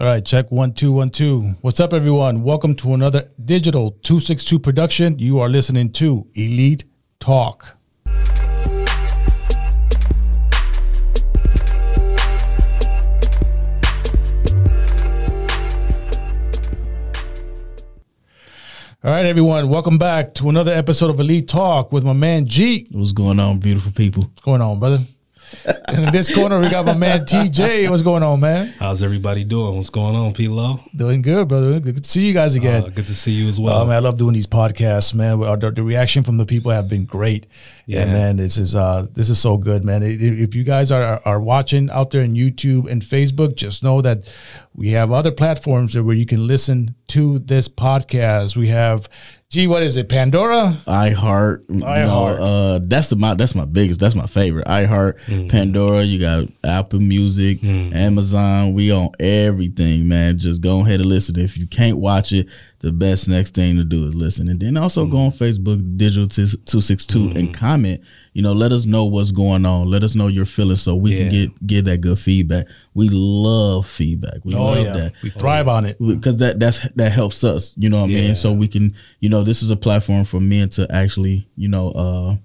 All right, check one, two, one, two. What's up, everyone? Welcome to another digital 262 production. You are listening to Elite Talk. All right, everyone, welcome back to another episode of Elite Talk with my man G. What's going on, beautiful people? What's going on, brother? and in this corner, we got my man TJ. What's going on, man? How's everybody doing? What's going on, P Low? Doing good, brother. Good to see you guys again. Uh, good to see you as well. Oh man, I love doing these podcasts, man. The, the reaction from the people have been great. Yeah, and man, this is uh, this is so good, man. If you guys are are watching out there in YouTube and Facebook, just know that we have other platforms where you can listen to this podcast. We have Gee, what is it? Pandora, iHeart. iHeart. uh, that's the my that's my biggest. That's my favorite. iHeart, mm. Pandora. You got Apple Music, mm. Amazon. We on everything, man. Just go ahead and listen. If you can't watch it, the best next thing to do is listen, and then also mm. go on Facebook, Digital Two Six Two, and comment you know, let us know what's going on. Let us know your feelings so we yeah. can get get that good feedback. We love feedback. We oh, love yeah. that. We thrive on it because that that's that helps us. You know what yeah. I mean? So we can, you know, this is a platform for men to actually, you know, uh,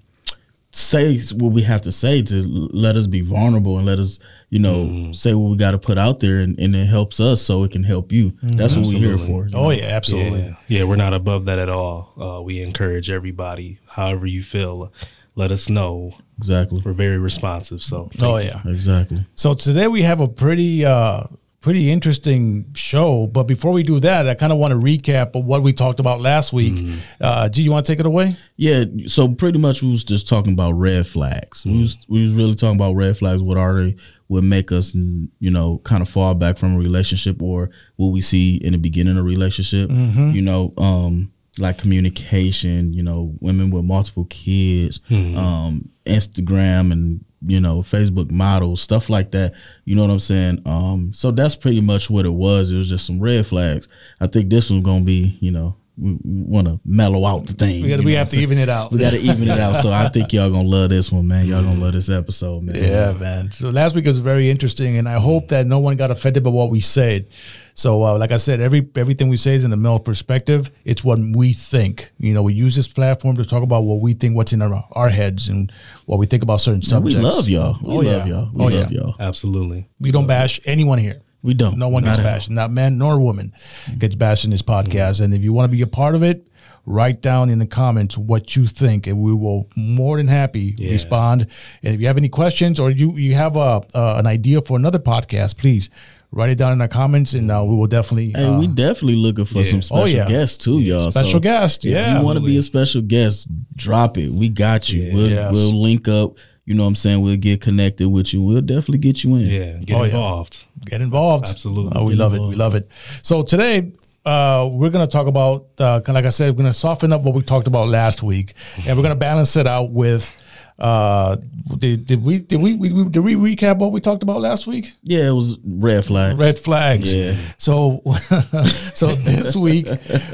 say what we have to say to let us be vulnerable and let us you know mm. say what we got to put out there and, and, it helps us so it can help you mm-hmm. that's what absolutely. we're here for oh know? yeah absolutely yeah. yeah. we're not above that at all uh, we encourage everybody however you feel let us know. Exactly. We're very responsive. So Oh yeah. Exactly. So today we have a pretty uh pretty interesting show. But before we do that, I kind of want to recap of what we talked about last week. Mm. Uh G, you want to take it away? Yeah. So pretty much we was just talking about red flags. Mm. We was we was really talking about red flags. What are they? Would make us, you know, kind of fall back from a relationship, or what we see in the beginning of a relationship. Mm-hmm. You know, um, like communication, you know, women with multiple kids, mm-hmm. um, Instagram and you know, Facebook models, stuff like that. You know what I'm saying? Um, so that's pretty much what it was. It was just some red flags. I think this one's gonna be, you know, we, want to mellow out the thing. We, gotta, we have to even it out. We got to even it out. So I think y'all gonna love this one, man. Y'all gonna love this episode, man. Yeah, man. So last week was very interesting, and I hope that no one got offended by what we said. So, uh, like I said, every everything we say is in a male perspective. It's what we think. You know, we use this platform to talk about what we think, what's in our, our heads, and what we think about certain subjects. We love y'all. We oh, love yeah. y'all. We oh, love yeah. y'all. Absolutely. We don't bash anyone here. We don't. No one gets bashed. Not man nor woman gets bashed in this podcast. Mm-hmm. And if you want to be a part of it, write down in the comments what you think, and we will more than happy yeah. respond. And if you have any questions or you you have a uh, an idea for another podcast, please write it down in the comments, and uh, we will definitely. Hey, uh, we definitely looking for yeah. some special oh, yeah. guests too, y'all. Special so guest, yeah. If you want to be a special guest, drop it. We got you. Yeah. We'll yes. we'll link up. You know what I'm saying? We'll get connected with you. We'll definitely get you in. Yeah, get oh, involved. Get involved. Absolutely. Oh, we get love involved. it. We love it. So today uh, we're going to talk about, uh, like I said, we're going to soften up what we talked about last week, and we're going to balance it out with uh, did, did we did we, we, did we recap what we talked about last week? Yeah, it was red flag. Red flags. Yeah. So so this week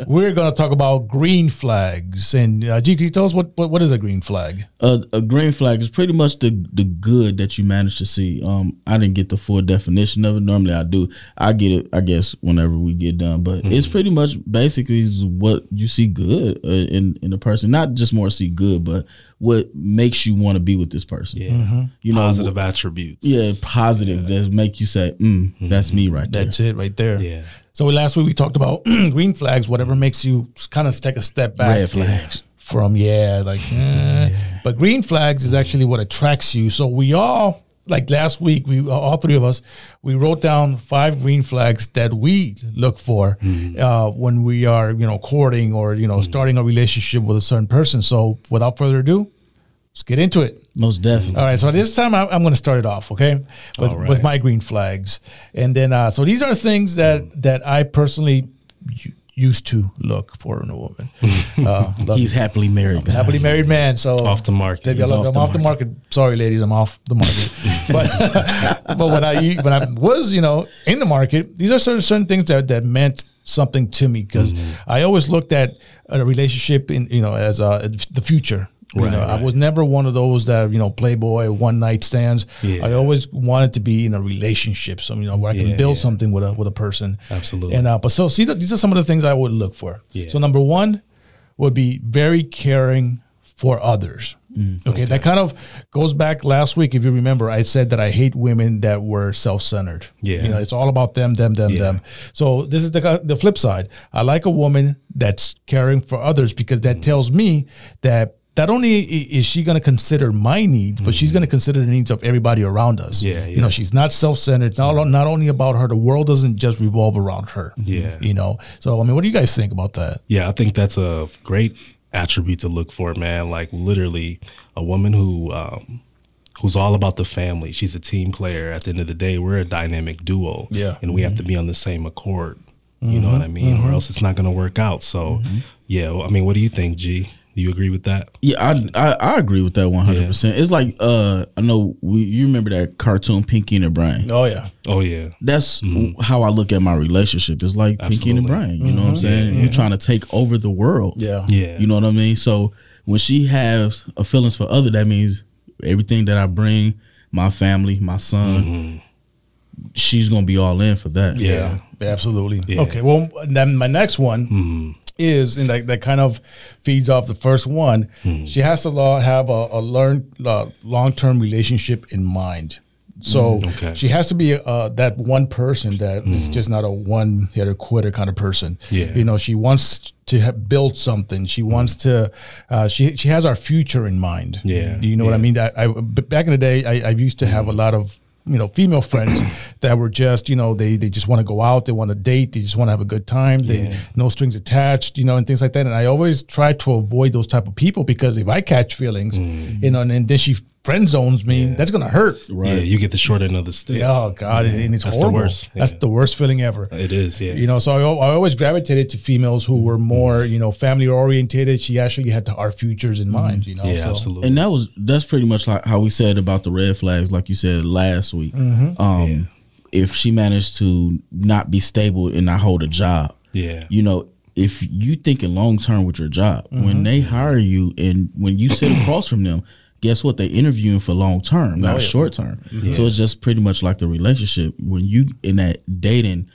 we're going to talk about green flags. And uh, G, can you tell us what what, what is a green flag? Uh, a green flag is pretty much the the good that you manage to see. Um, I didn't get the full definition of it. Normally I do. I get it. I guess whenever we get done, but mm-hmm. it's pretty much basically what you see good uh, in in a person. Not just more see good, but what makes you want to be with this person. Yeah. Mm-hmm. You know, positive attributes. Yeah, positive yeah. that make you say, mm, mm-hmm. "That's me right there." That's it right there. Yeah. So last week we talked about green flags, whatever makes you kind of take a step back. Red flags. From yeah, like, eh. yeah. but green flags is actually what attracts you. So we all like last week, we all three of us we wrote down five green flags that we look for mm-hmm. uh, when we are you know courting or you know mm-hmm. starting a relationship with a certain person. So without further ado, let's get into it. Most definitely. All right. So this time I, am going to start it off, okay, with, right. with my green flags, and then uh, so these are things that mm. that I personally used to look for in a woman. Uh, He's happily married. Happily married man. So off the market. Off I'm the off market. the market. Sorry, ladies, I'm off the market. but but when I when I was you know in the market, these are certain certain things that that meant something to me because mm-hmm. I always looked at a relationship in you know as uh, the future you Right, know, I was never one of those that you know playboy one night stands. Yeah. I always wanted to be in a relationship, so you know where I can Yeah, build yeah. something with a with a person. Absolutely. And uh, but so see, that these are some of the things I would look for. Yeah. So number one would be very caring for others. Mm, okay, that kind of goes back last week. If you remember, I said that I hate women that were self-centered. Yeah. you know, it's all about them, them, them, Yeah. them. So this is the the flip side. I like a woman that's caring for others because Mm. that tells me that. Not only is she going to consider my needs, but she's going to consider the needs of everybody around us. Mm. Yeah, you know, she's not self-centered. It's not not only about her. The world doesn't just revolve around her. Yeah. you know. So I mean, what do you guys think about that? Yeah, I think that's a great attribute to look for, man. Like literally a woman who um who's all about the family. She's a team player. At the end of the day, we're a dynamic duo. Yeah. And we have to be on the same accord. You know what I mean? Or else it's not gonna work out. So yeah, well, I mean, what do you think, G? Do you agree with that? Yeah, I, I I agree with that one hundred percent. It's like uh I know we you remember that cartoon Pinky and the Brain. Oh yeah, Oh yeah. That's how I look at my relationship. It's like Pinky and the Brain. You know what I'm saying? You're trying to take over the world. yeah, Yeah. You know what I mean? So when she has a feelings for other, that means everything that I bring, my family, my son, she's gonna be all in for that. yeah, absolutely. Yeah. Okay, well, then my next one Mhm. Is, and that, that kind of feeds off the first one. She has to have a, a learn uh, long term relationship in mind. So okay. she has to be uh, that one person that is just not a one hitter quitter kind of person. Yeah. you know, she wants to build something. She wants to. Uh, she she has our future in mind. Yeah, you know what I mean. I, I back in the day, I, I used to have a lot of you know female friends that were just you know they they just want to go out, they want to date, they just want to have a good time. They Yeah. no strings attached, you know, and things like that. And I always try to avoid those type of people because if I catch feelings, Mm. you know, and, then she friend zones me, that's gonna hurt. Yeah, you get the short end of the stick. Oh God, and it's That's the horrible. worst, That's the worst feeling ever. It is, yeah. You know, so I, I always gravitated to females who were more, you know, family orientated. She actually had our futures in mind. You know, yeah, so. absolutely. And that was that's pretty much like how we said about the red flags, like you said last week. Mm-hmm. Um, If she managed to not be stable and not hold a job, yeah. you know, if you thinking long term with your job, Mm-hmm. when they hire you and when you sit across from them, guess what? They're interviewing for long term, not Oh, yeah. short term. Mm-hmm. So it's just pretty much like the relationship. When you in that dating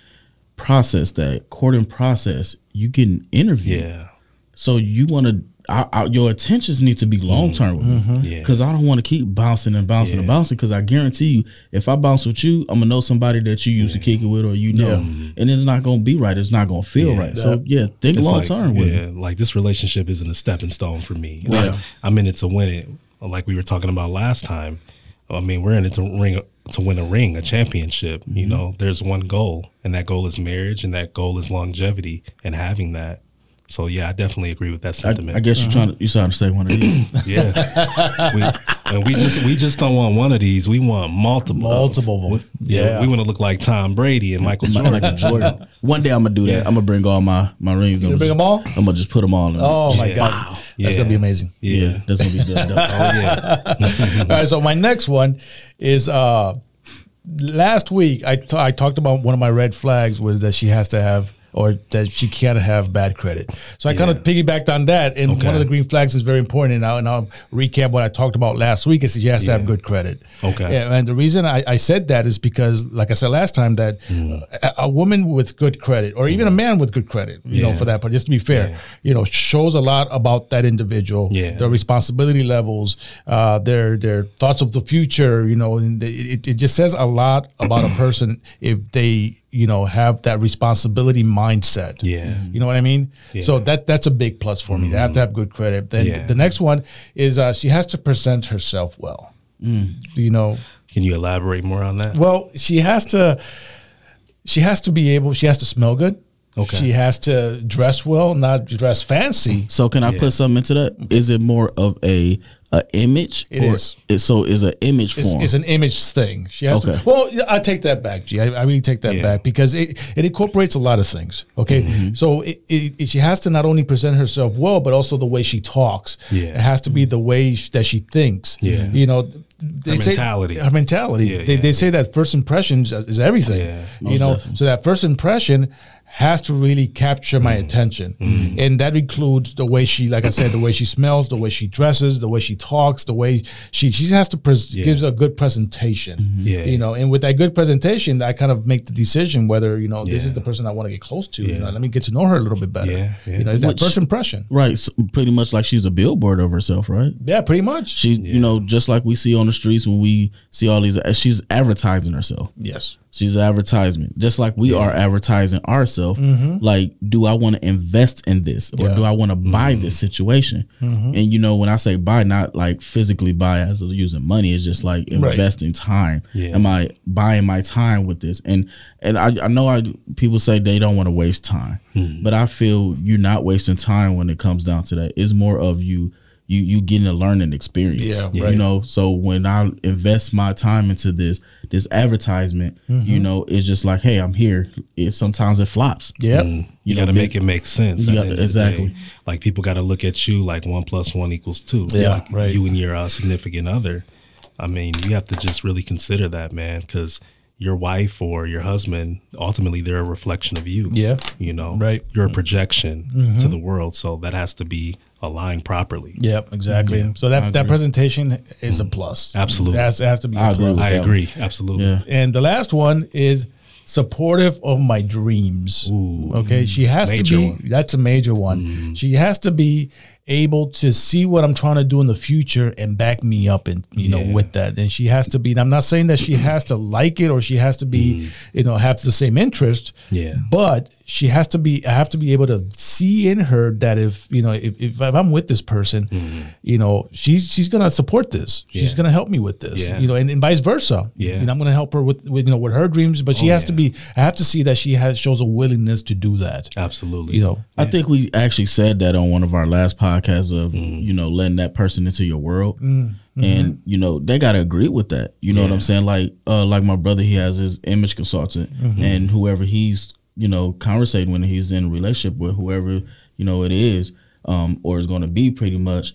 process, that courting process, you get an interview. Yeah. So you want to. I, I, your attentions need to be long term with me mm-hmm. Yeah. because I don't want to keep bouncing and bouncing and bouncing. Because I guarantee you, if I bounce with you, I'm gonna know somebody that you used to kick it with, or you know, Yeah. Mm-hmm. and it's not gonna be right. It's not gonna feel Yeah. right. So yeah, think It's long like, term with yeah, it. like this relationship isn't a stepping stone for me. Yeah. Like, I'm in it to win it. Like we were talking about last time. I mean, we're in it to ring to win a ring, a championship. Mm-hmm. You know, there's one goal, and that goal is marriage, and that goal is longevity, and having that. So yeah, I definitely agree with that sentiment. I guess you're trying to you trying to say one of these. yeah, we, and we just we just don't want one of these. We want multiple. Multiple of 'em. Yeah, Yeah. we want to look like Tom Brady and Michael Jordan. like Jordan. One day I'm gonna do that. I'm gonna bring all my my rings. You I'm gonna bring just- them all? I'm gonna just put them all in. Oh my God, Wow. that's gonna be amazing. yeah. yeah. that's gonna be good. Oh yeah. All right, so my next one is uh last week I I talked about one of my red flags was that she has to have or that she can't have bad credit. So I kind of piggybacked on that, and Okay. one of the green flags is very important. And I'll, and I'll recap what I talked about last week. Is she has to have good credit. Okay. Yeah, and the reason I, I said that is because, like I said last time, that Mm. a, a woman with good credit, or even a man with good credit, you know, for that part, just to be fair, Yeah. you know, shows a lot about that individual, Yeah. their responsibility levels, uh, their their thoughts of the future. You know, and it, it just says a lot about a person if they you know have that responsibility mindset. Yeah. You know what I mean? Yeah. So that that's a big plus for me. They have to have good credit. Then Yeah. the next one is uh, she has to present herself well. Do you know, Can you elaborate more on that? well, she has to. She has to be able. She has to smell good. Okay. She has to dress well, not dress fancy. So can I Yeah. put something into that? Is it more of a a image? It is. It, so is an image It's, form. it's an image thing. She has Okay. to. Well, I take that back, G. I, I really take that Yeah. back because it, it incorporates a lot of things. Okay, Mm-hmm. so it, it, it- she has to not only present herself well, but also the way she talks. Yeah. it has to be the way sh- that she thinks. Yeah. you know, they Her say mentality. her mentality. Yeah, they, yeah, they say that first impressions is everything. Yeah, you know, so that first impression has to really capture my Mm-hmm. attention, and that includes the way she, like I said, the way she smells, the way she dresses, the way she talks, the way she she has to pres- gives a good presentation. Mm-hmm. Yeah. you know, and with that good presentation, I kind of make the decision whether you know this is the person I want to get close to. You know, let me get to know her a little bit better. Yeah, yeah. You know, it's that Which- first impression. Right, so pretty much like she's a billboard of herself, right? Yeah, pretty much. She, you know, just like we see on the streets when we see all these, she's advertising herself. yes. She's an advertisement, just like we are advertising ourselves. Mm-hmm. Like, do I want to invest in this, or Yeah. do I want to buy mm-hmm. this situation? Mm-hmm. And you know, when I say buy, not like physically buy as using money, it's just like investing time. Yeah. Am I buying my time with this? And and I, I know I people say they don't want to waste time, hmm. but I feel you're not wasting time when it comes down to that. It's more of you. You, you getting a learning experience, Yeah, you know. So when I invest my time into this, this advertisement, Mm-hmm. you know, it's just like, hey, I'm here. It sometimes it flops. Yep. You, You got to make it make sense. You gotta- end of the exactly. day. Like people got to look at you like one plus one equals two. Yeah, Like right. You and your uh, significant other. I mean, you have to just really consider that, man, because your wife or your husband, ultimately, they're a reflection of you. Yeah. You know, Right. Mm-hmm. You're a projection to the world, so that has to be aligned properly. Yep, exactly. So that, that presentation is a mm-hmm. plus. Absolutely. It has, to be a I agree plus. with I agree, absolutely. Yeah. And the last one is supportive of my dreams. Okay, she has to be. one. That's a major one. Mm-hmm. She has to be able to see what I'm trying to do in the future and back me up and you know Yeah. with that. And she has to be. And I'm not saying that she has to like it or she has to be mm-hmm. you know have the same interest. Yeah. But she has to be. I have to be able to see in her that if you know if, if I'm with this person, mm-hmm. you know she's she's gonna support this. She's gonna help me with this. Yeah. You know, and, and vice versa. Yeah. You know, I'm going to help her with, with you know with her dreams, but she Oh, has to be. I have to see that she has shows a willingness to do that. Absolutely. You know, I think we actually said that on one of our last podcasts of you know letting that person into your world, and you know they got to agree with that. You know what I'm saying? Like uh, like my brother, he has his image consultant, and whoever he's you know conversating when he's in a relationship with whoever you know it is, um, or is going to be pretty much.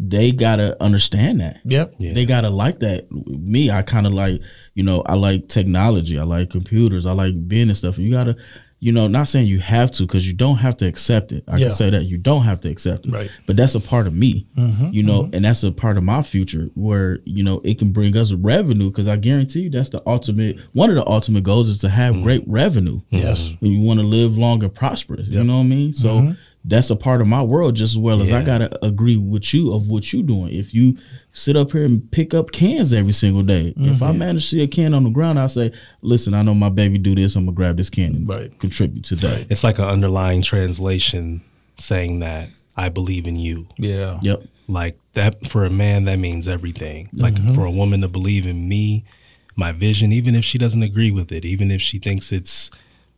They gotta understand that. Yep. Yeah. They gotta like that. Me, I kind of like, you know, I like technology. I like computers. I like being and stuff. You gotta, you know, not saying you have to because you don't have to accept it. I Yeah. can say that you don't have to accept it. Right. But that's a part of me, mm-hmm, you know, mm-hmm. and that's a part of my future where you know it can bring us revenue because I guarantee you that's the ultimate. One of the ultimate goals is to have mm-hmm. great revenue. Yes. And you want to live long and prosperous. You know what I mean? So that's a part of my world just as well as I gotta agree with you of what you're doing. If you sit up here and pick up cans every single day, if I manage to see a can on the ground, I say, listen, I know my baby do this. I'm gonna grab this can and Right. contribute to that. It's like an underlying translation saying that I believe in you. Yeah. Yep. Like that for a man, that means everything. Like Mm-hmm. for a woman to believe in me, my vision, even if she doesn't agree with it, even if she thinks it's,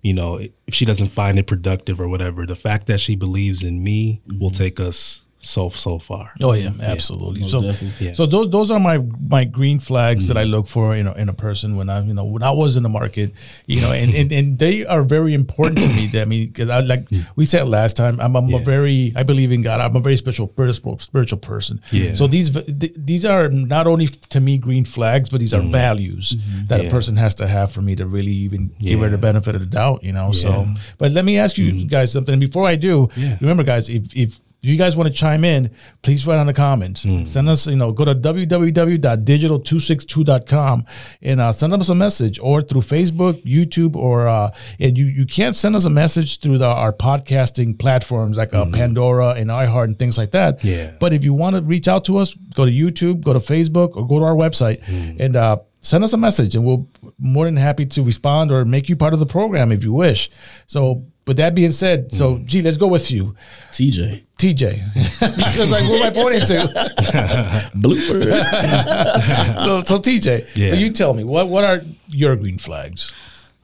you know, if she doesn't find it productive or whatever, the fact that she believes in me Mm-hmm. will take us so so far. Oh yeah, absolutely. most so. Yeah. so those those are my my green flags that I mm-hmm. look for in a, in a person when I you know when I was in the market, you know, and and, and they are very important to me. That I mean, because I like mm. we said last time, I'm, I'm a very I believe in God. I'm a very special spiritual person. Yeah. So these th- these are not only to me green flags, but these are mm-hmm. values mm-hmm. that a person has to have for me to really even give her the benefit of the doubt. You know. So, but let me ask you guys something. Before I do, Yeah. remember, guys, if if you guys want to chime in, please write on the comments. Send us, you know, go to www.digital262.com and uh, send us a message or through Facebook, YouTube, or uh, and you, you can't send us a message through the, our podcasting platforms like uh, Pandora and iHeart and things like that. Yeah. But if you want to reach out to us, go to YouTube, go to Facebook, or go to our website and uh, send us a message and we'll more than happy to respond or make you part of the program if you wish. So, with that being said, so gee, let's go with you. TJ. TJ. because like who am I pointing to? Blooper. So so TJ. So you tell me what what are your green flags?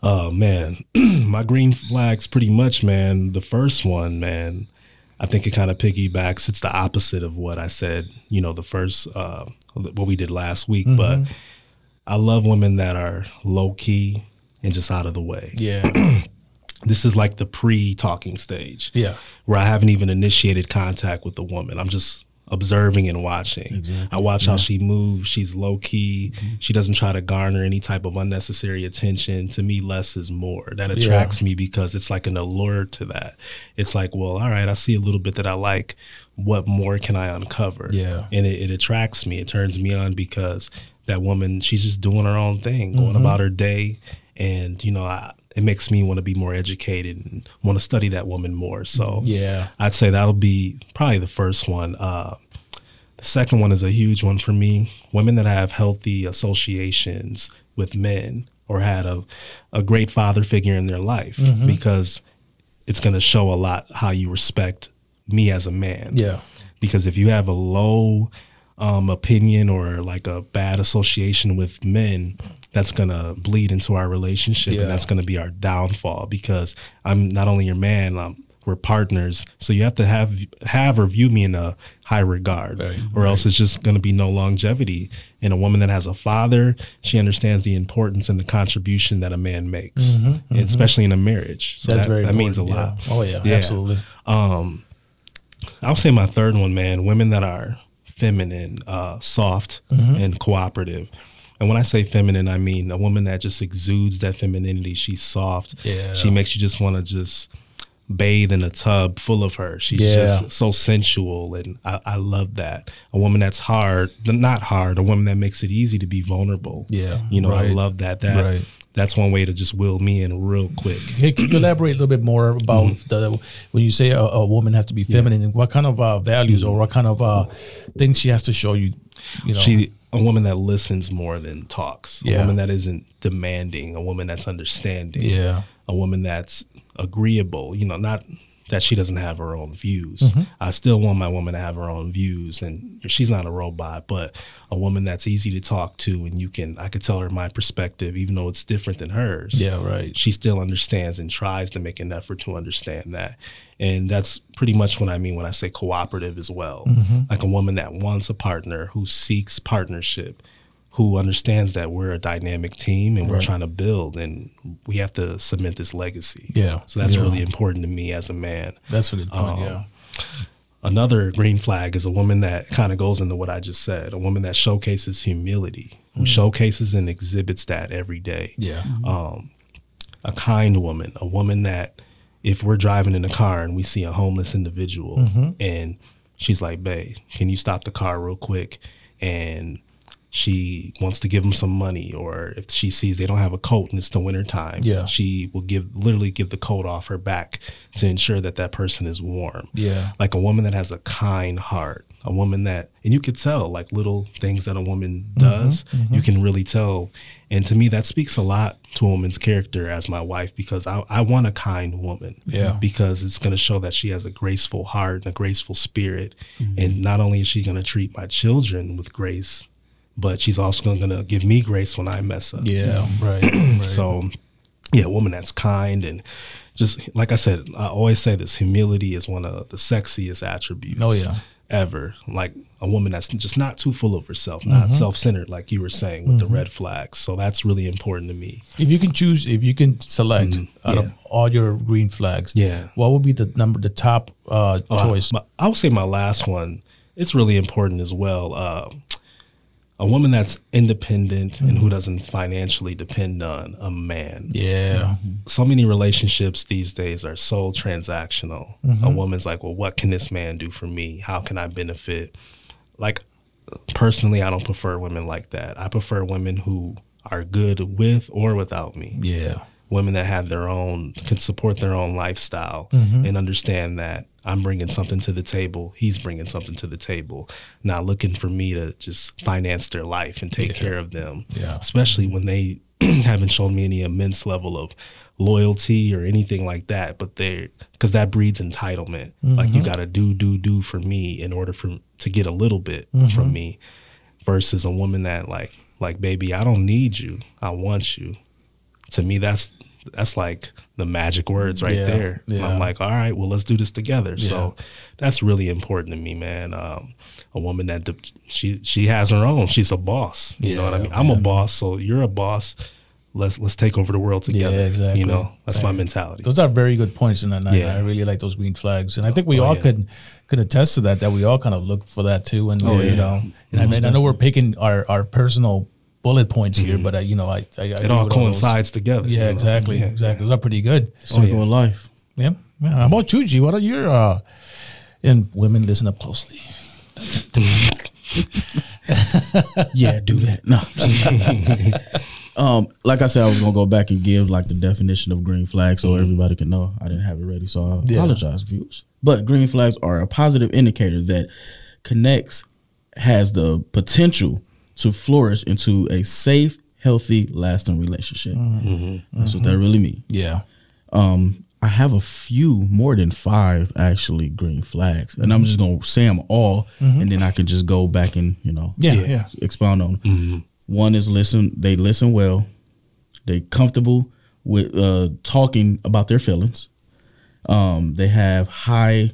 Oh man, my green flags pretty much, man. The first one, man, I think it kind of piggybacks. It's the opposite of what I said, you know, the first uh what we did last week, but I love women that are low key and just out of the way. Yeah. This is like the pre-talking stage. Yeah. Where I haven't even initiated contact with the woman. I'm just observing and watching. I watch how she moves. She's low key. Mm-hmm. She doesn't try to garner any type of unnecessary attention. To me, less is more. That attracts me because it's like an allure to that. It's like, well, all right, I see a little bit that I like. What more can I uncover? Yeah. And it, it attracts me. It turns me on because that woman, she's just doing her own thing, going mm-hmm. about her day. And, you know, I, it makes me want to be more educated and want to study that woman more. So Yeah. I'd say that'll be probably the first one. Uh, the second one is a huge one for me. Women that have healthy associations with men or had a, a great father figure in their life because it's going to show a lot how you respect me as a man. Yeah. Because if you have a low um, opinion or like a bad association with men, that's going to bleed into our relationship Yeah. and that's going to be our downfall because I'm not only your man, um, we're partners. So you have to have have or view me in a high regard, Right, or else it's just going to be no longevity. And a woman that has a father, she understands the importance and the contribution that a man makes, especially in a marriage. So Mm-hmm, That's that, very that means a important, lot. yeah. Oh yeah, Yeah. absolutely. I'll say my third one, man. Women that are feminine, uh, soft, Mm-hmm. and cooperative. And when I say feminine, I mean a woman that just exudes that femininity. She's soft. Yeah. She makes you just want to just bathe in a tub full of her. She's Yeah. just so sensual, and I, I love that. A woman that's hard, not hard. A woman that makes it easy to be vulnerable. Yeah, You know, I love that. That right. That's one way to just will me in real quick. Hey, can you elaborate a little bit more about Mm-hmm. the when you say a, a woman has to be feminine and what kind of uh, values or what kind of uh, things she has to show you? You know, she a woman that listens more than talks a Yeah. woman that isn't demanding a woman that's understanding yeah, a woman that's agreeable you know not that she doesn't have her own views Mm-hmm. i still want my woman to have her own views and she's not a robot but a woman that's easy to talk to and you can i could tell her my perspective even though it's different than hers yeah, right. she still understands and tries to make an effort to understand that. And that's pretty much what I mean when I say cooperative as well. Mm-hmm. Like a woman that wants a partner who seeks partnership, who understands that we're a dynamic team and we're trying to build and we have to cement this legacy. Yeah, So that's yeah. really important to me as a man. That's a good point. Um, yeah, Another green flag is a woman that kind of goes into what I just said, a woman that showcases humility, who showcases and exhibits that every day. yeah, um, a kind woman, a woman that if we're driving in a car and we see a homeless individual Mm-hmm. and she's like, "Babe, can you stop the car real quick?" and she wants to give them some money or if she sees they don't have a coat and it's the winter time Yeah. she will give literally give the coat off her back to ensure that that person is warm. Yeah, like a woman that has a kind heart a woman that and you could tell like little things that a woman mm-hmm, does mm-hmm. you can really tell. And to me that speaks a lot to a woman's character as my wife because i, I want a kind woman. Yeah. because it's going to show that she has a graceful heart and a graceful spirit. Mm-hmm. And not only is she going to treat my children with grace but she's also going to give me grace when i mess up yeah, right, right. so, yeah, a woman that's kind and just like I said, I always say this: humility is one of the sexiest attributes. Oh, yeah. ever. Like a woman that's just not too full of herself, Mm-hmm. not self-centered, like you were saying with the red flags. So that's really important to me. if you can choose, if you can select out yeah. of all your green flags, Yeah. what would be the number, the top uh, Oh, I- choice? my- I, would say my last one. It's really important as well. Uh, a woman that's independent and who mm-hmm. doesn't financially depend on a man. yeah, mm-hmm. so many relationships these days are so transactional. A mm-hmm. woman's like, well, what can this man do for me? How can I benefit? Like, personally, I don't prefer women like that. I prefer women who are good with or without me. yeah, Women that have their own, can support their own lifestyle and understand that I'm bringing something to the table. He's bringing something to the table. Not looking for me to just finance their life and take care of them. Yeah. Especially when they haven't shown me any immense level of loyalty or anything like that. But they, because that breeds entitlement. Like you mm-hmm. got to do, do, do for me in order for to get a little bit from mm-hmm. me. Versus a woman that like, like baby, I don't need you. I want you to me that's that's like the magic words right Yeah, there yeah. i'm like all right well let's do this together so that's really important to me man um, a woman that de- she she has her own she's a boss you know what i Yeah, mean i'm a boss so you're a boss let's let's take over the world together. exactly. You know, that's my mentality. Those are very good points, and I, Yeah. I really like those green flags, and I think we Oh, all yeah. could could attest to that. That we all kind of look for that too, and Oh, you yeah. know, and, I, and I know we're picking our our personal bullet points here, but I, you know, I, I, I it all with those. coincides together. you Yeah, know? exactly, Yeah, exactly. Those are pretty good. Circle yeah. of life. Yeah. yeah. How about you, G? What are your uh, and women listen up closely? yeah, do that. No. um, like I said, I was gonna go back and give like the definition of green flag so everybody can know. I didn't have it ready, so I Yeah. apologize, viewers. But green flags are a positive indicator that connects has the potential to flourish into a safe, healthy, lasting relationship. That's what that really means. Yeah. Um, I have a few more than five actually green flags, and I'm just gonna say them all, and then I can just go back and you know Yeah. Yeah. expound on. them. One is listen. They listen well. They comfortable with uh, talking about their feelings. Um, they have high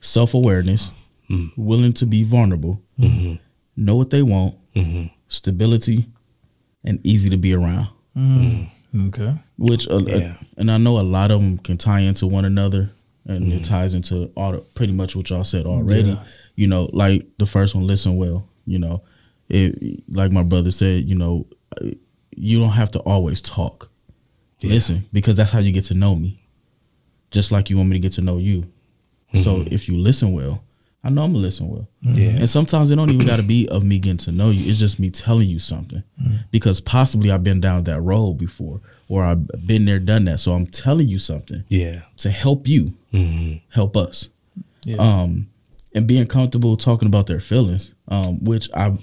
self awareness, willing to be vulnerable, know what they want, Mm-hmm. stability, and easy to be around. Mm-hmm. Mm-hmm. Okay. Which uh, uh, Yeah. and I know a lot of them can tie into one another, and it ties into all the, pretty much what y'all said already. Yeah. You know, like the first one, listen well. You know, it, like my brother said, you know, uh, you don't have to always talk. Yeah. Listen, because that's how you get to know me. Just like you want me to get to know you. So if you listen well, I know I'm gonna listen well. Yeah. And sometimes it don't even gotta be of me getting to know you. It's just me telling you something. Because possibly I've been down that road before or I've been there, done that. So I'm telling you something Yeah. to help you, hmm help us. Yeah. Um and being comfortable talking about their feelings, um, which I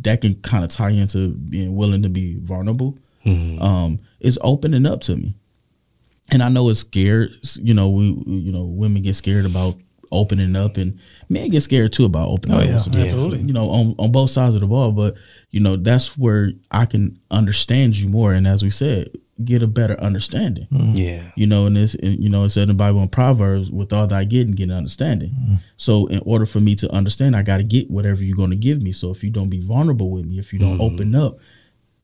that can kind of tie into being willing to be vulnerable. Um, is opening up to me, and I know it's scared. You know, we you know women get scared about opening up, and men get scared too about opening Oh, up. yeah, with some people, absolutely. You know, on on both sides of the ball, but you know that's where I can understand you more, and as we said, get a better understanding. Mm-hmm. Yeah. You know, and this, and, you know, it said in the Bible in Proverbs, "With all that I get and get an understanding." Mm-hmm. So, in order for me to understand, I got to get whatever you're going to give me. So, if you don't be vulnerable with me, if you don't mm-hmm. open up,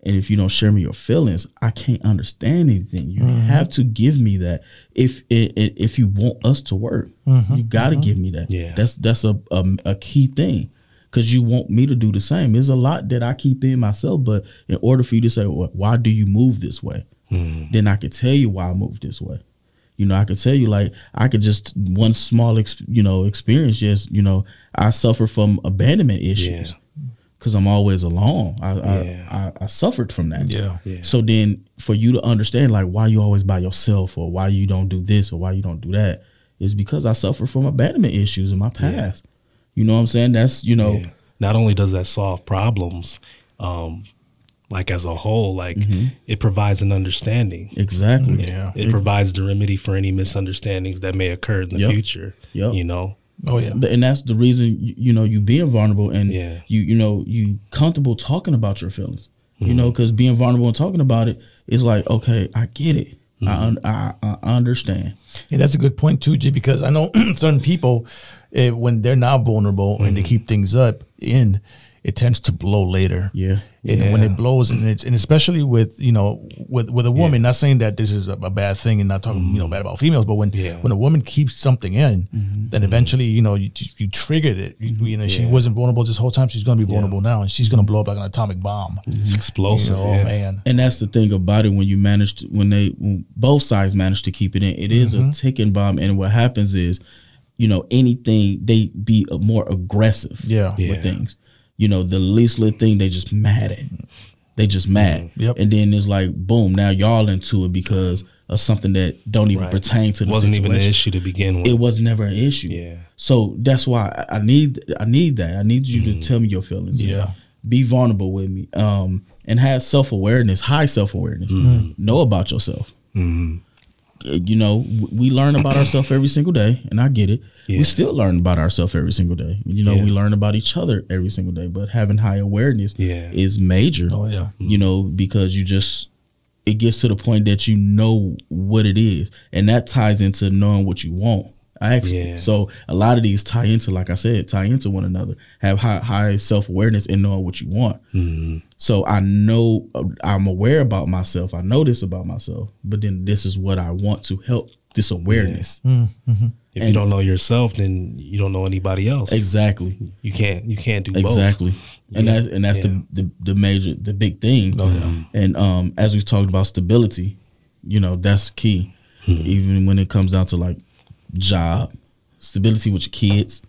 and if you don't share me your feelings, I can't understand anything. You mm-hmm. have to give me that. If if you want us to work, mm-hmm. you got to mm-hmm. give me that. Yeah. that's that's a a, a key thing. Cause you want me to do the same. There's a lot that I keep in myself, but in order for you to say, well, "Why do you move this way?" then I could tell you why I moved this way. You know, I could tell you like I could just one small, ex, you know, experience. Just you know, I suffer from abandonment issues because I'm always alone. I, Yeah. I, I I suffered from that. Yeah. Yeah. So then, for you to understand like why you always by yourself or why you don't do this or why you don't do that is because I suffer from abandonment issues in my past. You know what I'm saying? That's you know. Yeah. Not only does that solve problems, um, like as a whole, like Mm-hmm. it provides an understanding. Exactly. Yeah. It provides the remedy for any misunderstandings that may occur in the Yep. future. Yep. You know, Oh yeah. and that's the reason you, you know you being vulnerable and Yeah. you you know you comfortable talking about your feelings you Mm-hmm. know because being vulnerable and talking about it is like okay i get it Mm-hmm. I, un- I i understand Yeah, that's a good point too, G. Because I know certain people, eh, when they're not vulnerable and Mm-hmm. they keep things up in, it tends to blow later. yeah And when it blows, and it's, and especially with you know with with a woman, not saying that this is a, a bad thing, and not talking you know bad about females, but when Mm-hmm. Yeah. when a woman keeps something in, then eventually you know you, you triggered it. You, you know she wasn't vulnerable this whole time; she's going to be vulnerable now, and she's going to blow up like an atomic bomb. it's You explosive. know, yeah. man. and that's the thing about it when you manage to, when they when both sides manage to keep it in it is Mm-hmm. a ticking bomb and what happens is you know anything they be a more aggressive Yeah. with Yeah. things you know the least little thing they just mad at they just mad Mm-hmm. Yep. and then it's like boom now y'all into it because of something that don't even Right. pertain to the wasn't even an issue to begin with. it was never an issue Yeah. so that's why I- I need I need that I need you to tell me your feelings Yeah. be vulnerable with me um and have self-awareness high self-awareness know about yourself Mhm. You know we learn about ourselves every single day and i get it Yeah. we still learn about ourselves every single day you know Yeah. we learn about each other every single day but having high awareness Yeah. is major Oh yeah. you know because you just it gets to the point that you know what it is and that ties into knowing what you want I actually Yeah. so a lot of these tie into, like I said, tie into one another. Have high high self awareness and knowing what you want. Mm-hmm. So I know I'm aware about myself. I know this about myself, but then this is what I want to help this awareness. If you don't know yourself, then you don't know anybody else. Exactly. You can't you can't do both. Exactly. And Yeah. that's and that's Yeah. the, the the major the big thing. Oh. And um as we talked about stability, you know, that's key. Hmm. Even when it comes down to like job, stability with your kids.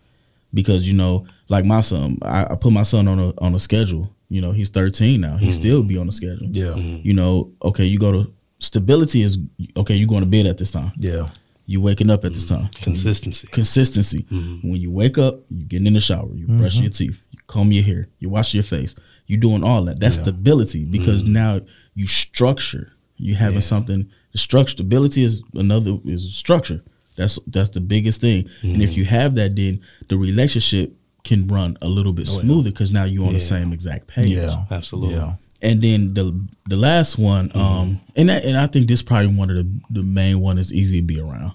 Because, you know, like my son, I, I put my son on a on a schedule. You know, he's 13 now. He still be on the schedule. Yeah. You know, okay, you go to stability is okay, you going to bed at this time. Yeah. You waking up at this Hmm. time Consistency. consistency. Mm-hmm. When you wake up, you get in the shower, you brush your teeth, you comb your hair, you wash your face, you doing all that. That's stability because now you structure. You having Mm-hmm. Yeah. something. The structure, stability is another is structure. That's that's the biggest thing. And Mm-hmm. if you have that, then the relationship can run a little bit smoother because now you're on the Oh, same exact page. Yeah. Absolutely. Yeah. And then the the last one, Mm-hmm. um, and that, and I think this probably one of the the main one is easy to be around.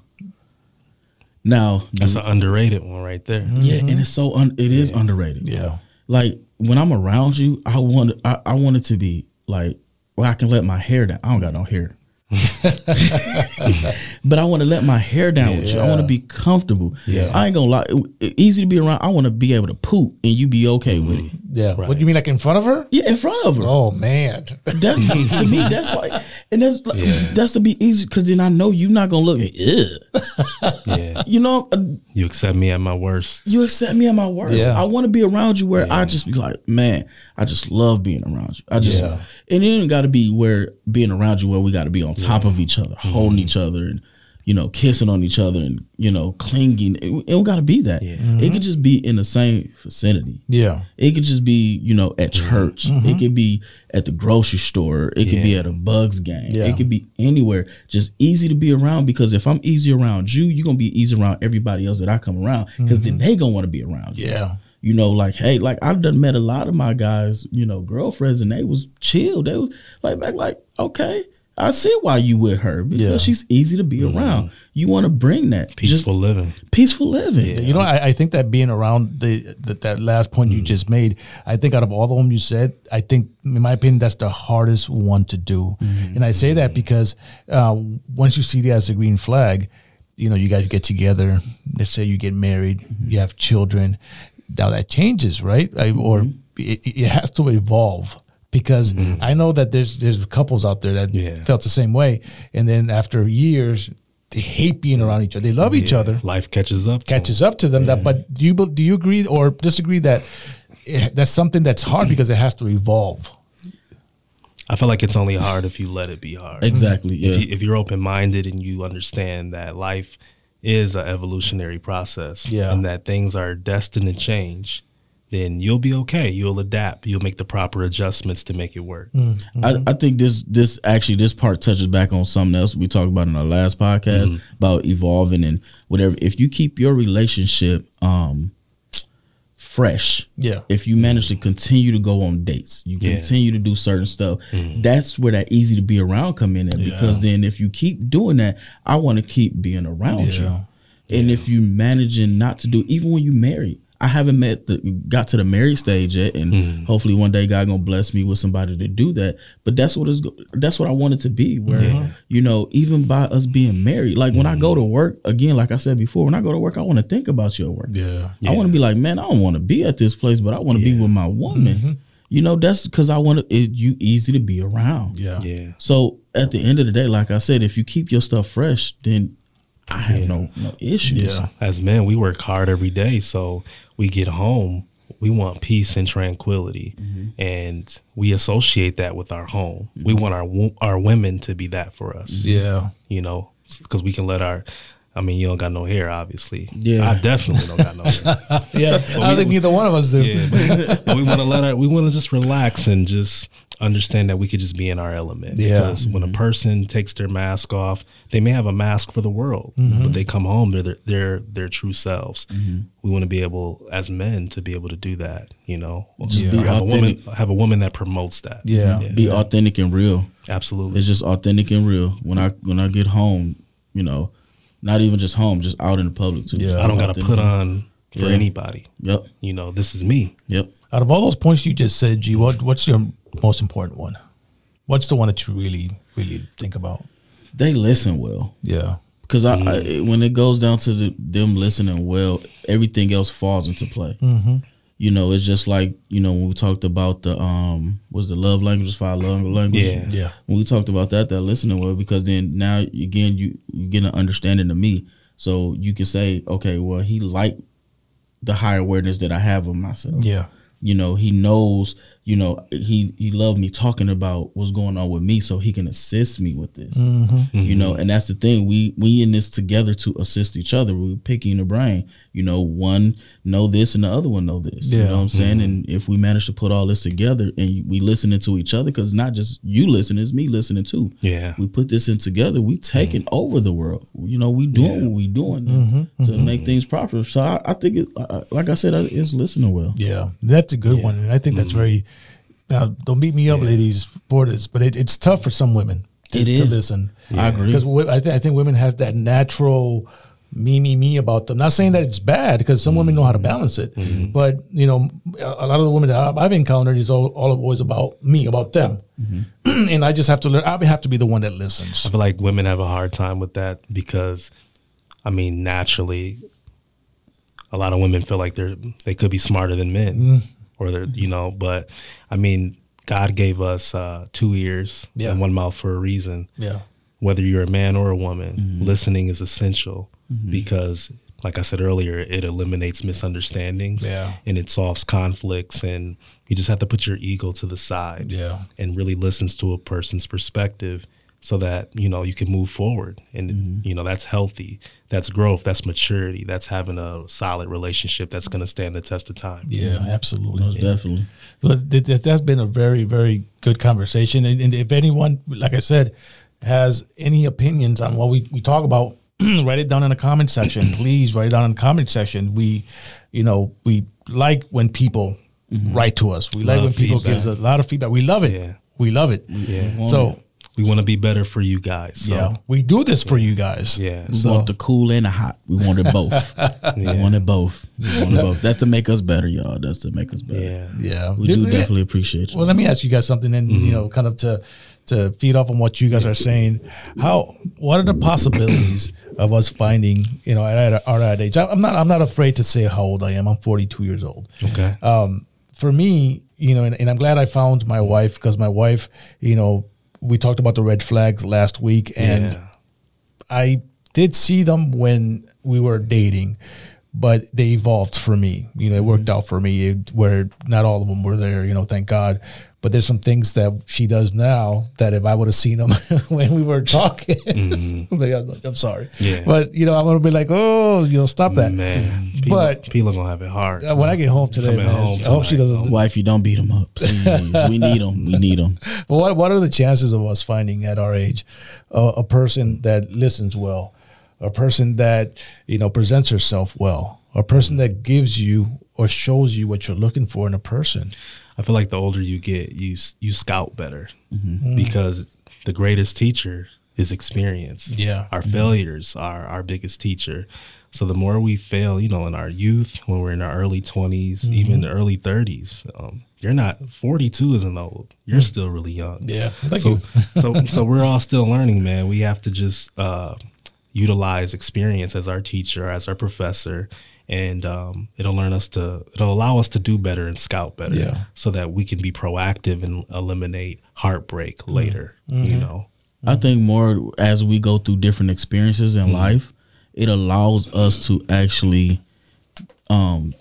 Now, That's an underrated one right there. yeah, and it's so un- it is underrated. Yeah. Like when I'm around you, I want I, I want it to be like well, I can let my hair down. I don't got no hair. but I want to let my hair down with you. I want to be comfortable. Yeah. I ain't gonna lie. It- it- easy to be around. I want to be able to poop and you be okay with it. Yeah. Right. What do you mean, like in front of her? Yeah, in front of her. Oh man. That's to me. That's like, and that's like, Yeah. that's to be easy because then I know you're not gonna look. Ugh. Yeah. You know, uh, You accept me at my worst. you accept me at my worst. Yeah. I want to be around you where I just be like, man, I just love being around you. I just, Yeah. and it ain't got to be where being around you where we got to be on top of each other, holding each other, and you know, kissing on each other, and you know, clinging. It, it don't got to be that. Yeah. It mm-hmm. could just be in the same vicinity. Yeah. It could just be, you know, at mm-hmm. church. It mm-hmm. could be at the grocery store. It could be at a Bucks game. Yeah. It could be anywhere. Just easy to be around because if I'm easy around you, you're gonna be easy around everybody else that I come around because then they gonna want to be around you. Yeah. You know, like hey, like I've done met a lot of my guys, you know, girlfriends, and they was chill. They was like back, like okay, I see why you with her because Yeah. she's easy to be mm-hmm. around. You want to bring that Peaceful living. peaceful living. Yeah. You know, I, I think that being around the, the that last point you mm. just made, I think out of all of them you said, I think, in my opinion, that's the hardest one to do. Mm-hmm. And I say that because uh, once you see that as a green flag, you know, you guys get together. Let's say you get married, mm-hmm. you have children. Now that changes, right? I, or it, it has to evolve because mm. I know that there's there's couples out there that Yeah. felt the same way, and then after years. They hate being around each other. They love each Yeah. other Life catches up. to 'em. catches up to them. That, but do you do you agree or disagree that that's something that's hard because it has to evolve? I feel like it's only hard if you let it be hard. Exactly. Yeah. If, you, if you're open minded and you understand that life is an evolutionary process Yeah. and that things are destined to change, then you'll be okay. You'll adapt. You'll make the proper adjustments to make it work. Mm, I, mm-hmm. I think this this actually this part touches back on something else we talked about in our last podcast mm-hmm. about evolving and whatever. If you keep your relationship um fresh, Yeah. if you manage to continue to go on dates, you Yeah. continue to do certain stuff, mm-hmm. that's where that easy to be around come in at because then if you keep doing that, I want to keep being around Yeah. you. And if you managing not to do even when you married, I haven't met the got to the married stage yet, and mm. hopefully one day God gonna bless me with somebody to do that. But that's what is that's what I want it to be. Where you know, even by us being married, like when I go mm. to work again, like I said before, when I go to work, I want to think about your work. Yeah. I want to be like, man, I don't want to be at this place, but I want to be with my woman. Mm-hmm. You know, that's because I want to. It, you easy to be around. Yeah. Yeah. So at the end of the day, like I said, if you keep your stuff fresh, then I have Yeah. no no issues. Yeah. As men, we work hard every day. So we get home, we want peace and tranquility. Mm-hmm. And we associate that with our home. We mm-hmm. want our our women to be that for us. Yeah. you know, because we can let our. I mean, you don't got no hair, obviously. Yeah. I definitely don't got no hair. Yeah. I don't think neither one of us do. Yeah, but we want to let our. We want to just relax and just understand that we could just be in our element. Yeah. Because when a person takes their mask off, they may have a mask for the world, Mm-hmm. but they come home, they're their their, their true selves. We want to be able, as men, to be able to do that. You know, Just Or be have a woman have a woman that promotes that. Yeah. Be authentic and real. absolutely. It's just authentic and real. When I when I get home, you know, Not even just home, just out in the public too. Yeah. I don't got to put on for Yeah. anybody. Yep. You know, this is me. Yep. Out of all those points you just said, G, what what's your most important one? What's the one that you really really think about? They listen well. Yeah. Because I, I, when it goes down to the, them listening well, everything else falls into play. Mm-hmm. You know, it's just like you know when we talked about the um, was the love languages for our love language. Yeah. Yeah. When we talked about that, that listening well, because then now again you, you get an understanding of me, so you can say, okay, well he liked the high awareness that I have of myself. Yeah. You know, he knows. You know, he he loved me talking about what's going on with me, so he can assist me with this. Mm-hmm. you know and that's the thing. We we in this together to assist each other. We're picking the brain you know one know this and the other one know this you Yeah. know what i'm saying mm-hmm. and if we manage to put all this together and we listening to each other because not just you listening it's me listening too Yeah. we put this in together we taking mm-hmm. over the world you know we doing Yeah. what we doing Mm-hmm. to mm-hmm. make things proper so i, I think it I- like i said I- it's listening well Yeah, that's a good one, and I think that's very. Now, don't beat me up, ladies, for this, but it, it's tough for some women to, It to is. listen. I agree. because I think I think women has that natural me me me about them. Not saying that it's bad because some women know how to balance it, but you know, a a lot of the women that I've- I've encountered is all, all always about me, about them, and I just have to learn. I have to be the one that listens. I feel like women have a hard time with that because, I mean, naturally, a lot of women feel like they're they could be smarter than men, Mm-hmm. or they're you know. But I mean, God gave us uh, two ears Yeah. and one mouth for a reason. Yeah, Whether you're a man or a woman, Mm-hmm. listening is essential because, like I said earlier, it eliminates misunderstandings Yeah. and it solves conflicts, and you just have to put your ego to the side yeah, and really listens to a person's perspective so that you know you can move forward and Mm-hmm. you know that's healthy that's growth that's maturity that's having a solid relationship that's going to stand the test of time yeah, absolutely. most definitely So th- th- that's been a very, very good conversation. And, and if anyone, like I said, has any opinions on what we, we talk about, write it down in the comment section. Please write it down in the comment section. We, you know, we like when people mm-hmm. write to us. We like when people feedback. give us a lot of feedback. We love it. Yeah. We love it. yeah want So we want to be better for you guys so, yeah, we do this for you guys. yeah we So- want the cool and the hot we want it both we want it both we want it both that's to make us better y'all that's to make us better yeah Yeah, We do definitely appreciate you. Well, let me ask you guys something, and you mm-hmm. know, kind of to to feed off on what you guys are saying. How what are the possibilities of us finding, you know, at our, at age? I'm not I'm not afraid to say how old I am. I'm 42 years old. okay Um, for me, you know, and, and I'm glad I found my wife because my wife, you know, we talked about the red flags last week, and yeah. I did see them when we were dating, but they evolved for me. You know, it worked out for me it- where not all of them were there, you know, thank God. But there's some things that she does now that if I would have seen them when we were talking, I'm, like, I'm, I'm sorry. Yeah. But, you know, I'm going to be like, oh, you know, stop that. man people, But- people gonna have it hard Uh, When I get home today, Coming man, home I hope she doesn't. Wife, you don't beat them up. We need them. We need them. But what what are the chances of us finding at our age uh, a person that listens well, a person that you know presents herself well, a person that gives you or shows you what you're looking for in a person? I feel like the older you get, you you scout better Mm-hmm. because the greatest teacher is experience. Yeah. our failures are our biggest teacher. So the more we fail, you know, in our youth, when we're in our early 20s, Mm-hmm. even the early thirties, um, you're not 42 isn't old. You're still really young. Mm. Yeah, thank so, you. so so we're all still learning, man. We have to just uh, utilize experience as our teacher, as our professor, and um, it'll learn us to it'll allow us to do better and scout better, Yeah. so that we can be proactive and eliminate heartbreak Mm. later. You know, I think more as we go through different experiences in life, it allows us to actually um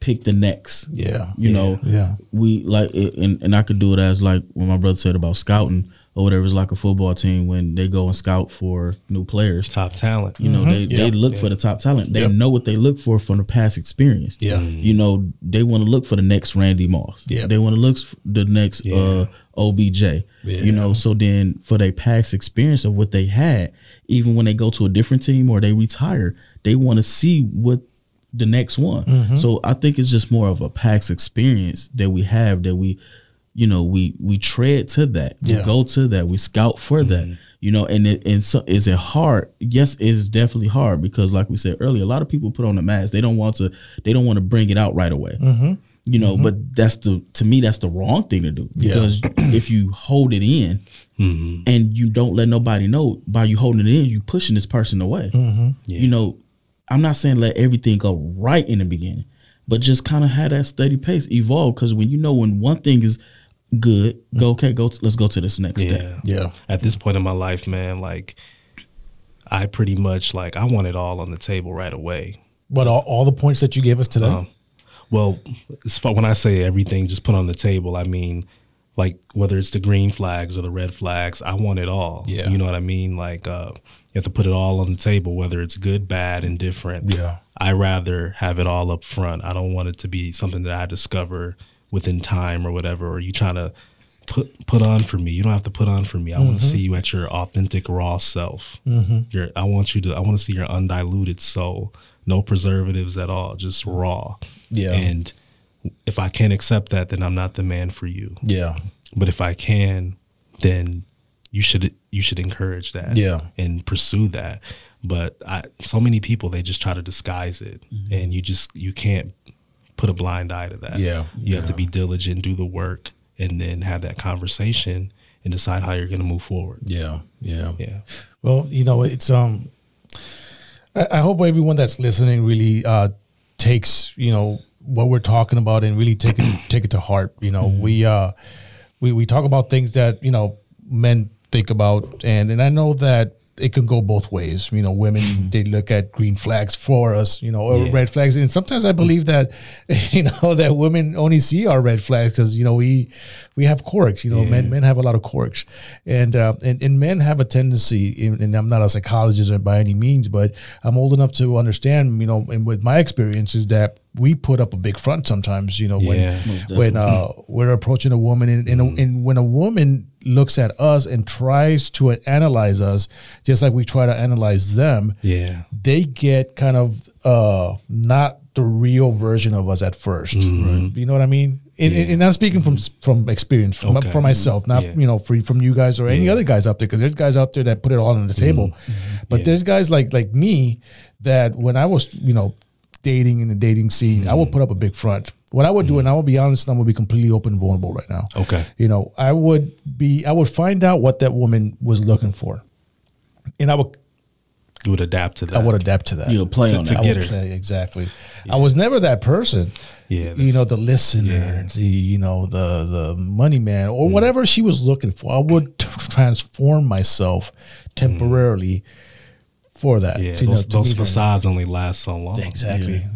pick the next. Yeah, You know, yeah, we like it, and, and I could do it as like when my brother said about scouting or whatever. It's like a football team when they go and scout for new players. top talent. You know, they, Yeah. they look for the top talent. They Yep. know what they look for from the past experience. Yeah. You know, they want to look for the next Randy Moss. Yeah, They want to look for the next Yeah. uh, OBJ. Yeah. You know, so then for their past experience of what they had, even when they go to a different team or they retire, they want to see what the next one. Mm-hmm. So I think it's just more of a past experience that we have that we you know, we we tread to that. Yeah. We go to that. We scout for that. Mm-hmm. You know, and it, and so is it hard? Yes, it's definitely hard because, like we said earlier, a lot of people put on the mask. They don't want to. They don't want to bring it out right away. Mm-hmm. You know, mm-hmm. but that's the to me that's the wrong thing to do Yeah. because if you hold it in and you don't let nobody know by you holding it in, you pushing this person away. You know, I'm not saying let everything go right in the beginning, but just kind of have that steady pace evolve. Because when you know when one thing is good, go okay, go let's go to this next step. Yeah. Yeah. At this point in my life, man, like I pretty much like I want it all on the table right away. But all, all the points that you gave us today. Um, well, as far, when I say everything just put on the table, I mean like whether it's the green flags or the red flags, I want it all. Yeah. You know what I mean? Like uh, you have to put it all on the table, whether it's good, bad, indifferent. Yeah. I rather have it all up front. I don't want it to be something that I discover within time or whatever, or you trying to put put on for me. You don't have to put on for me. I want to Mm-hmm. see you at your authentic raw self. Your I want you to I want to see your undiluted soul. No preservatives at all, just raw. Yeah. And if I can't accept that, then I'm not the man for you. yeah. But if I can, then you should you should encourage that. Yeah. And pursue that. But I so many people they just try to disguise it and you just you can't put a blind eye to that. Yeah. You have to be diligent, do the work, and then have that conversation and decide how you're gonna move forward. Yeah. Yeah. Yeah. Well, you know, it's um. I, I hope everyone that's listening really uh, takes you know what we're talking about and really take it take it to heart. You know, we uh, we we talk about things that you know men think about, and and I know that it can go both ways. You know, women they look at green flags for us, you know, or Yeah. red flags, and sometimes I believe that you know that women only see our red flags because you know we we have quirks. You know, men men have a lot of quirks, and uh, and and men have a tendency. And and I'm not a psychologist by any means, but I'm old enough to understand. You know, and with my experiences that we put up a big front sometimes. You know, Yeah. when when uh, we're approaching a woman, and and, and when a woman looks at us and tries to analyze us, just like we try to analyze them, Yeah. they get kind of uh, not the real version of us at 1st mm-hmm. You know what I mean? And, and- and I'm speaking from from experience, from Okay. for myself, not Yeah. you know for, from you guys or any Yeah. other guys out there, because there's guys out there that put it all on the table, mm-hmm. Mm-hmm. but Yeah. there's guys like like me that when I was you know dating in the dating scene, I would put up a big front. What I would do, and I will be honest, I'm gonna be completely open and vulnerable right now. Okay. You know, I would be, I would find out what that woman was looking for, and I would You would adapt to that. I would adapt to that. You'll play To- on to that. I would her. play exactly. I was never that person. Yeah, you know, the listener, Yeah. the you know, the the money man, Mm. or whatever she was looking for. I would t- transform myself temporarily for that. Mm. yeah. to, you know, those to those meet her. facades only last so long. Exactly. Yeah.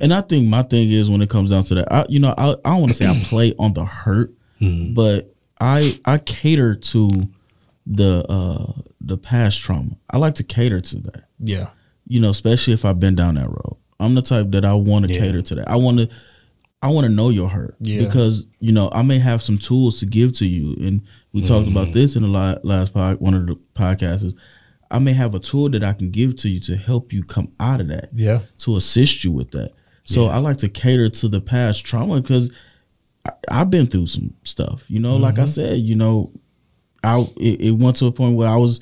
And I think my thing is when it comes down to that, I, you know, I, I don't want to say I play on the hurt, but I I cater to the uh the past trauma. I like to cater to that. Yeah. You know, especially if I've been down that road. I'm the type that I want to Yeah. cater to that. I want to I want to know your hurt Yeah. because you know I may have some tools to give to you, and we talked about this in the la- last pod, one of the podcasts. Is I may have a tool that I can give to you to help you come out of that Yeah. to assist you with that. So I like to cater to the past trauma because I've been through some stuff. You know, like I mm-hmm. said, you know, I it, it went to a point where I was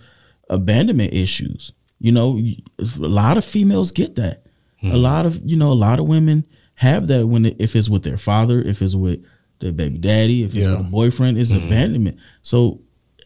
abandonment issues. You know, a lot of females get that. A hmm. lot of you know, a lot of women have that when it, if it's with their father, if it's with their baby daddy, if it's with a boyfriend, it's hmm. abandonment. So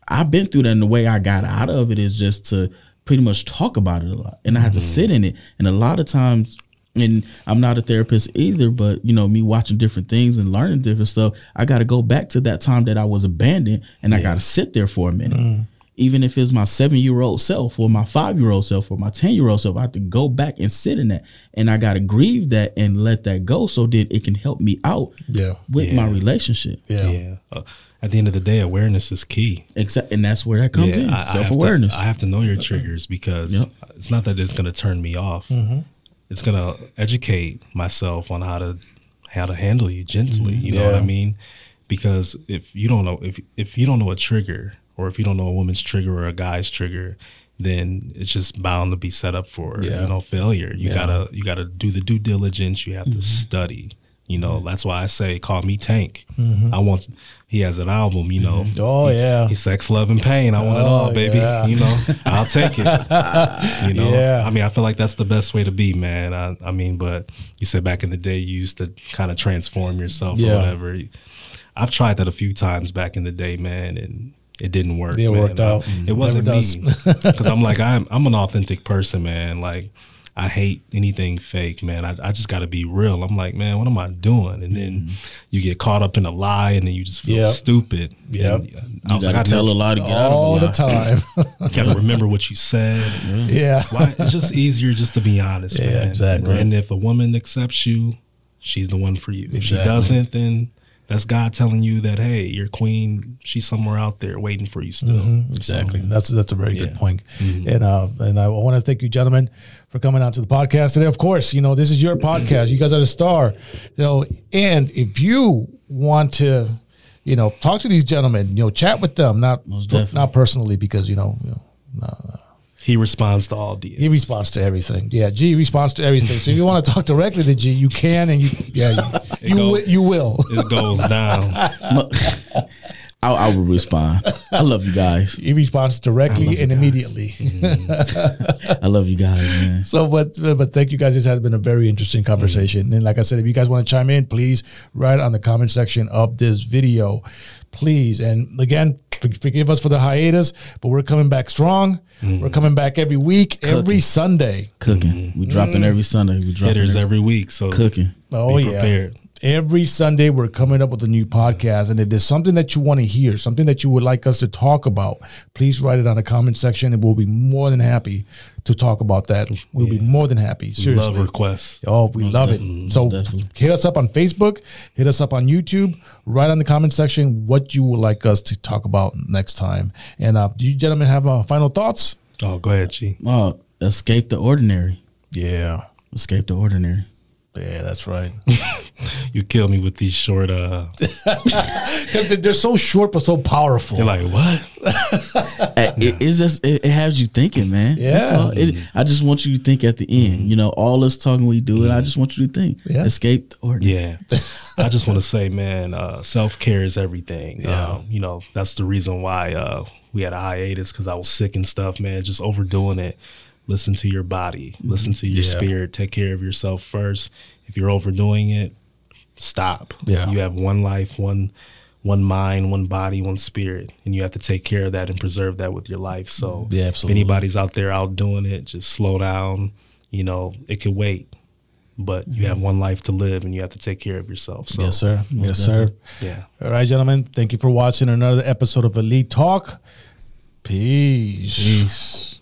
I've been through that, and the way I got out of it is just to pretty much talk about it a lot, and I had to sit in it. And a lot of times, and I'm not a therapist either, but you know, me watching different things and learning different stuff, I got to go back to that time that I was abandoned, and I got to sit there for a minute. Even if it's my seven year old self or my five year old self or my 10 year old self, I have to go back and sit in that. And I got to grieve that and let that go so that it can help me out Yeah. with my relationship. Yeah. Yeah. Uh, at the end of the day, awareness is key. Exactly. And that's where that comes in I- I have to- self awareness. I have to know your triggers because Yep. it's not that it's going to turn me off. Mm-hmm. It's going to educate myself on how to how to handle you gently. Mm-hmm. You know what I mean? Because if you don't know if if you don't know a trigger or if you don't know a woman's trigger or a guy's trigger, then it's just bound to be set up for Yeah. you know failure. You Yeah. gotta you gotta do the due diligence. You have to mm-hmm. study. You know, Mm-hmm. that's why I say call me Tank. I want. He has an album. You know. Oh yeah. He's sex, love, and pain. I want it Oh, all, baby. yeah. You know, I'll take it. You know, Yeah. I mean, I feel like that's the best way to be, man. I, I mean, but you said back in the day you used to kind of transform yourself Yeah. or whatever. I've tried that a few times back in the day, man, and it didn't work. It man. worked out. It wasn't me because I'm like I'm I'm an authentic person, man. Like I hate anything fake, man. I, I just got to be real. I'm like, man, what am I doing? And then mm-hmm. you get caught up in a lie, and then you just feel Yep. stupid. Yeah, And uh, I You was like, I tell a lie to get out All of a the time. Got to remember what you said. yeah. Why? It's just easier just to be honest, Yeah, man. exactly. And if a woman accepts you, she's the one for you. If she doesn't, then that's God telling you that hey, your queen, she's somewhere out there waiting for you still. Exactly. That's that's a very good Yeah. point. And uh and I want to thank you gentlemen for coming out to the podcast today. Of course, you know, this is your podcast. You guys are the star. You know, and if you want to, you know, talk to these gentlemen, you know, chat with them, not Most definitely. not personally because, you know, you know, He responds to all DMs. he responds to everything. Yeah, Gee responds to everything. So if you want to talk directly to Gee, you can and you yeah, you you, goes- wi- you will. it goes down. I, I will respond. I love you guys. He responds directly and immediately. Mm-hmm. I love you guys, man. So, but but thank you guys. This has been a very interesting conversation. And like I said, if you guys want to chime in, please write on the comment section of this video, please. And again, forgive us for the hiatus, but we're coming back strong. Mm. We're coming back every week, every Sunday. Cooking. We dropping mm. every Sunday. We dropping Hitters every, every week. So cooking. Oh be yeah. Prepared. Every Sunday, we're coming up with a new podcast. And if there's something that you want to hear, something that you would like us to talk about, please write it on the comment section and we'll be more than happy to talk about that. We'll be more than happy. Seriously. Love requests. Oh, we love it. So definitely. hit us up on Facebook, hit us up on YouTube, write on the comment section what you would like us to talk about next time. And uh, do you gentlemen have uh, final thoughts? Oh, go ahead, Gee. Oh, escape the ordinary. Yeah. Escape the ordinary. Yeah, that's right. You kill me with these short. uh Because they're so short but so powerful. You're like, what? It, it's just it, it has you thinking, man. Yeah. all. It, I just want you to think at the end. You know, all this talking we do, and I just want you to think. Yeah. Escape the ordinary. Yeah. I just want to say, man, uh, self care is everything. Yeah. Um, you know, that's the reason why uh, we had a hiatus because I was sick and stuff, man. Just overdoing it. Listen to your body, mm-hmm. listen to your Yeah. spirit, take care of yourself first. If you're overdoing it, stop. Yeah. You have one life, one one mind, one body, one spirit, and you have to take care of that and preserve that with your life. So Yeah, if anybody's out there out doing it, just slow down. You know, it could wait. But you have mm-hmm. one life to live and you have to take care of yourself. So yes, sir. Yes, sir. yeah. All right, gentlemen. Thank you for watching another episode of Elite Talk. Peace. Peace.